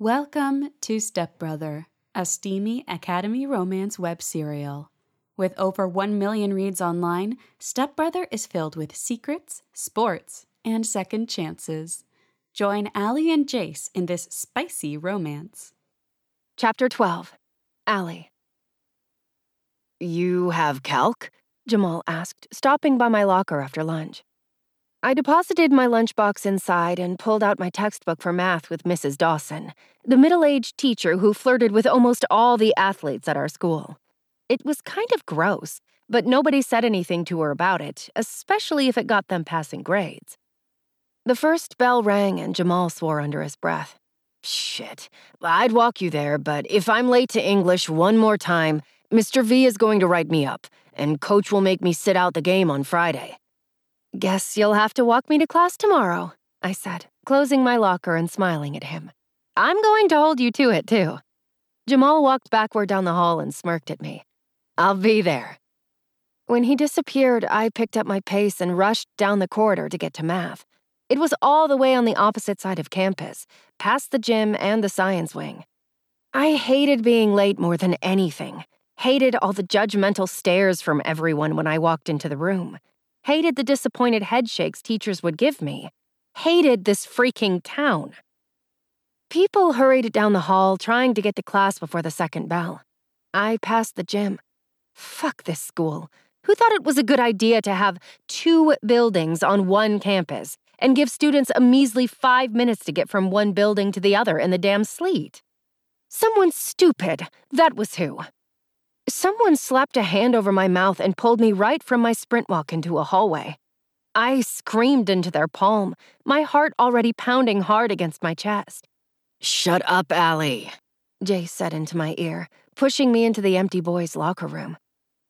Welcome to Stepbrother, a steamy Academy romance web serial. With over 1 million reads online, Stepbrother is filled with secrets, sports, and second chances. Join Allie and Jace in this spicy romance. Chapter 12 Allie. You have calc? Jamal asked, stopping by my locker after lunch. I deposited my lunchbox inside and pulled out my textbook for math with Mrs. Dawson, the middle aged teacher who flirted with almost all the athletes at our school. It was kind of gross, but nobody said anything to her about it, especially if it got them passing grades. The first bell rang and Jamal swore under his breath. Shit. I'd walk you there, but if I'm late to English one more time, Mr. V is going to write me up, and coach will make me sit out the game on Friday. Guess you'll have to walk me to class tomorrow, I said, closing my locker and smiling at him. I'm going to hold you to it, too. Jamal walked backward down the hall and smirked at me. I'll be there. When he disappeared, I picked up my pace and rushed down the corridor to get to math. It was all the way on the opposite side of campus, past the gym and the science wing. I hated being late more than anything, hated all the judgmental stares from everyone when I walked into the room hated the disappointed headshakes teachers would give me, hated this freaking town. People hurried down the hall trying to get to class before the second bell. I passed the gym. Fuck this school. Who thought it was a good idea to have two buildings on one campus and give students a measly five minutes to get from one building to the other in the damn sleet? Someone stupid, that was who. Someone slapped a hand over my mouth and pulled me right from my sprint walk into a hallway. I screamed into their palm, my heart already pounding hard against my chest. Shut up, Allie, Jace said into my ear, pushing me into the empty boys' locker room.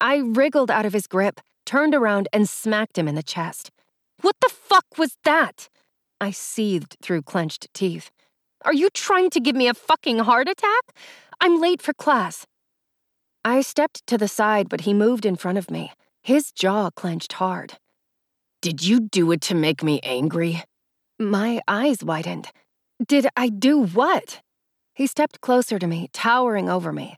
I wriggled out of his grip, turned around, and smacked him in the chest. What the fuck was that? I seethed through clenched teeth. Are you trying to give me a fucking heart attack? I'm late for class. I stepped to the side, but he moved in front of me, his jaw clenched hard. Did you do it to make me angry? My eyes widened. Did I do what? He stepped closer to me, towering over me.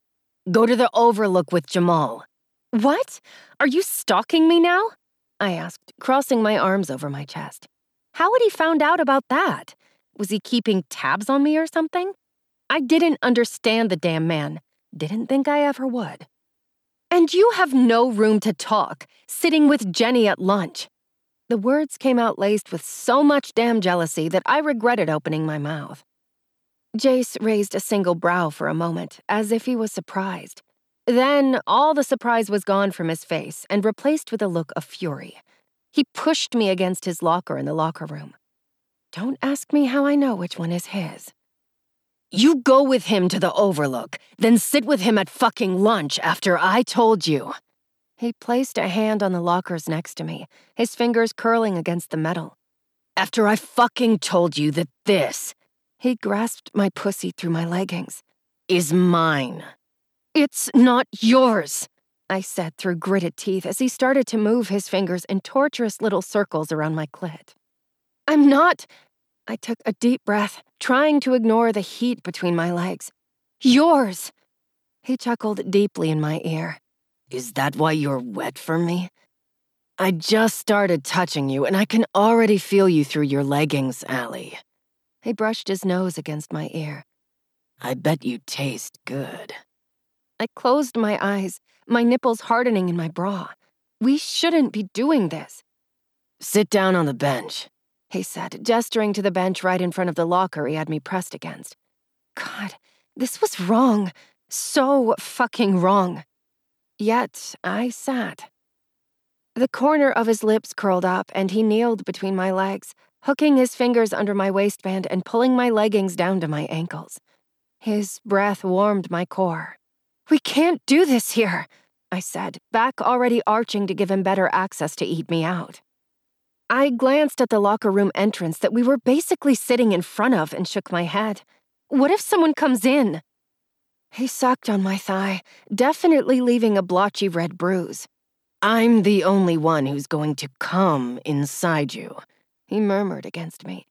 Go to the overlook with Jamal. What? Are you stalking me now? I asked, crossing my arms over my chest. How had he found out about that? Was he keeping tabs on me or something? I didn't understand the damn man. Didn't think I ever would. And you have no room to talk, sitting with Jenny at lunch. The words came out laced with so much damn jealousy that I regretted opening my mouth. Jace raised a single brow for a moment, as if he was surprised. Then all the surprise was gone from his face and replaced with a look of fury. He pushed me against his locker in the locker room. Don't ask me how I know which one is his. You go with him to the Overlook, then sit with him at fucking lunch after I told you. He placed a hand on the lockers next to me, his fingers curling against the metal. After I fucking told you that this. He grasped my pussy through my leggings. Is mine. It's not yours, I said through gritted teeth as he started to move his fingers in torturous little circles around my clit. I'm not. I took a deep breath, trying to ignore the heat between my legs. Yours! He chuckled deeply in my ear. Is that why you're wet for me? I just started touching you, and I can already feel you through your leggings, Allie. He brushed his nose against my ear. I bet you taste good. I closed my eyes, my nipples hardening in my bra. We shouldn't be doing this. Sit down on the bench he said, gesturing to the bench right in front of the locker he had me pressed against. God, this was wrong. So fucking wrong. Yet I sat. The corner of his lips curled up, and he kneeled between my legs, hooking his fingers under my waistband and pulling my leggings down to my ankles. His breath warmed my core. We can't do this here, I said, back already arching to give him better access to eat me out. I glanced at the locker room entrance that we were basically sitting in front of and shook my head. What if someone comes in? He sucked on my thigh, definitely leaving a blotchy red bruise. I'm the only one who's going to come inside you, he murmured against me.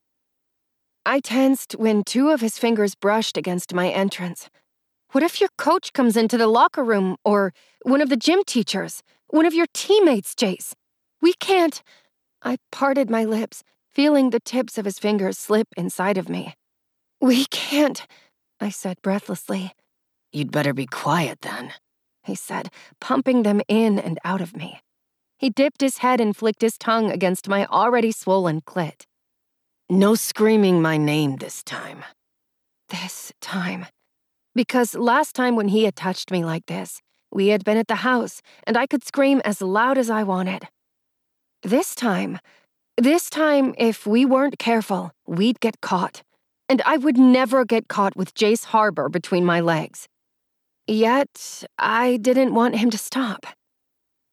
I tensed when two of his fingers brushed against my entrance. What if your coach comes into the locker room, or one of the gym teachers, one of your teammates, Jace? We can't. I parted my lips, feeling the tips of his fingers slip inside of me. We can't, I said breathlessly. You'd better be quiet then, he said, pumping them in and out of me. He dipped his head and flicked his tongue against my already swollen clit. No screaming my name this time. This time. Because last time when he had touched me like this, we had been at the house and I could scream as loud as I wanted. This time, this time, if we weren't careful, we'd get caught. And I would never get caught with Jace Harbor between my legs. Yet, I didn't want him to stop.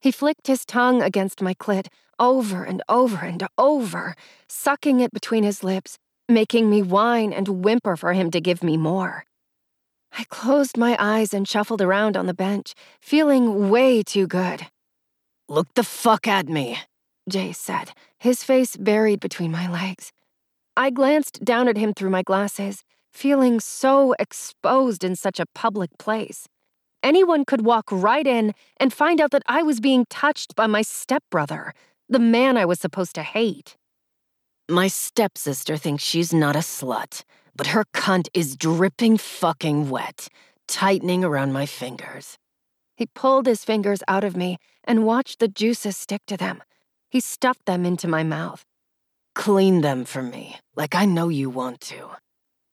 He flicked his tongue against my clit over and over and over, sucking it between his lips, making me whine and whimper for him to give me more. I closed my eyes and shuffled around on the bench, feeling way too good. Look the fuck at me, Jace said, his face buried between my legs. I glanced down at him through my glasses, feeling so exposed in such a public place anyone could walk right in and find out that I was being touched by my stepbrother, the man I was supposed to hate. My stepsister thinks she's not a slut, but her cunt is dripping fucking wet, tightening around my fingers. He pulled his fingers out of me and watched the juices stick to them. He stuffed them into my mouth. Clean them for me, like I know you want to.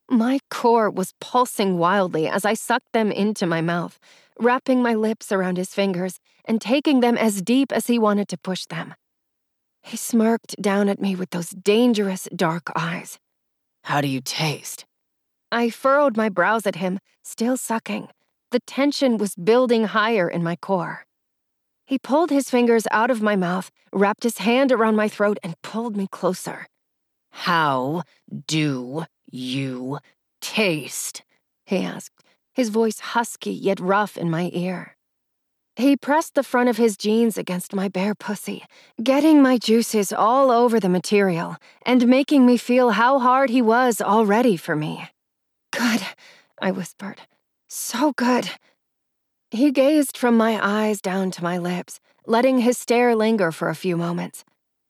My core was pulsing wildly as I sucked them into my mouth, wrapping my lips around his fingers and taking them as deep as he wanted to push them. He smirked down at me with those dangerous dark eyes. How do you taste? I furrowed my brows at him, still sucking. The tension was building higher in my core. He pulled his fingers out of my mouth, wrapped his hand around my throat, and pulled me closer. How do you taste? he asked, his voice husky yet rough in my ear. He pressed the front of his jeans against my bare pussy, getting my juices all over the material and making me feel how hard he was already for me. Good, I whispered. So good. He gazed from my eyes down to my lips, letting his stare linger for a few moments.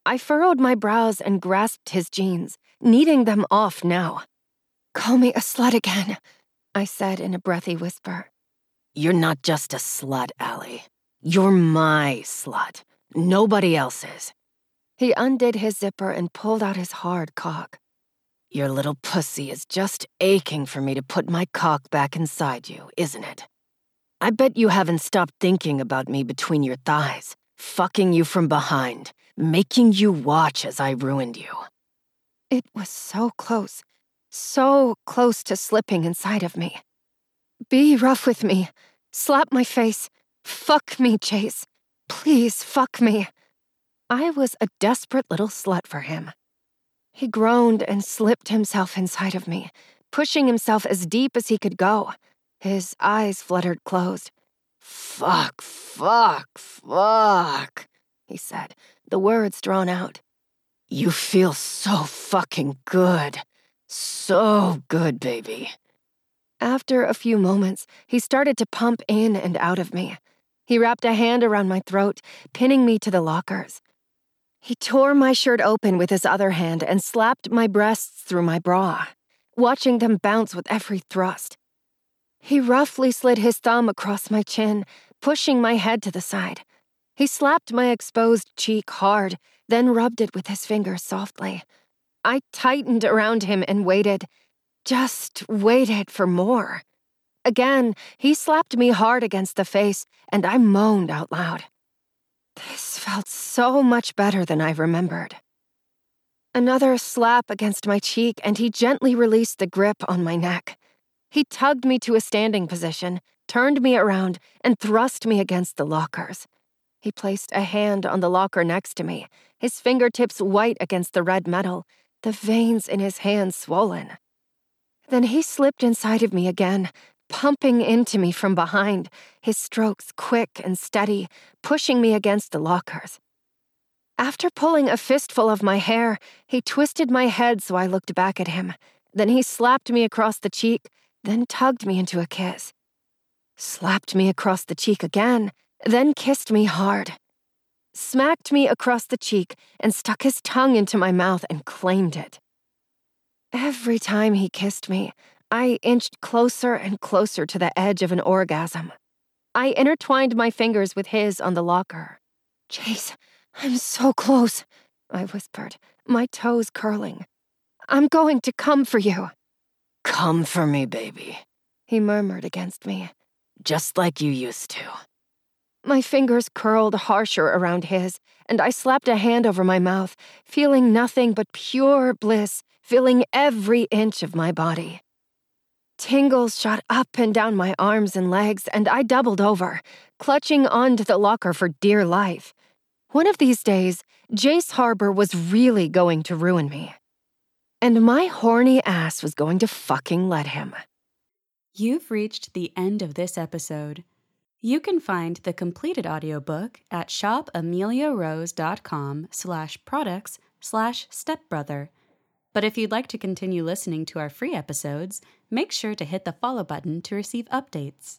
I furrowed my brows and grasped his jeans, needing them off now. Call me a slut again, I said in a breathy whisper. You're not just a slut, Allie. You're my slut. Nobody else's. He undid his zipper and pulled out his hard cock. Your little pussy is just aching for me to put my cock back inside you, isn't it? I bet you haven't stopped thinking about me between your thighs, fucking you from behind, making you watch as I ruined you. It was so close, so close to slipping inside of me. Be rough with me. Slap my face. Fuck me, Jace. Please fuck me. I was a desperate little slut for him. He groaned and slipped himself inside of me, pushing himself as deep as he could go. His eyes fluttered closed. Fuck, fuck, fuck, he said, the words drawn out. You feel so fucking good. So good, baby. After a few moments, he started to pump in and out of me. He wrapped a hand around my throat, pinning me to the lockers. He tore my shirt open with his other hand and slapped my breasts through my bra, watching them bounce with every thrust. He roughly slid his thumb across my chin, pushing my head to the side. He slapped my exposed cheek hard, then rubbed it with his fingers softly. I tightened around him and waited, just waited for more. Again, he slapped me hard against the face, and I moaned out loud. This felt so much better than I remembered. Another slap against my cheek, and he gently released the grip on my neck. He tugged me to a standing position, turned me around, and thrust me against the lockers. He placed a hand on the locker next to me, his fingertips white against the red metal, the veins in his hands swollen. Then he slipped inside of me again, pumping into me from behind, his strokes quick and steady, pushing me against the lockers. After pulling a fistful of my hair, he twisted my head so I looked back at him, Then he slapped me across the cheek, then tugged me into a kiss. Slapped me across the cheek again, then kissed me hard. Smacked me across the cheek and stuck his tongue into my mouth and claimed it. Every time he kissed me, I inched closer and closer to the edge of an orgasm. I intertwined my fingers with his on the locker. Jace, I'm so close, I whispered, my toes curling. I'm going to come for you. Come for me, baby, he murmured against me. Just like you used to. My fingers curled harsher around his, and I slapped a hand over my mouth, feeling nothing but pure bliss filling every inch of my body. Tingles shot up and down my arms and legs, and I doubled over, clutching onto the locker for dear life. One of these days, Jace Harbor was really going to ruin me. And my horny ass was going to fucking let him. You've reached the end of this episode. You can find the completed audiobook at shopemiliarose.com slash products slash stepbrother. But if you'd like to continue listening to our free episodes, make sure to hit the follow button to receive updates.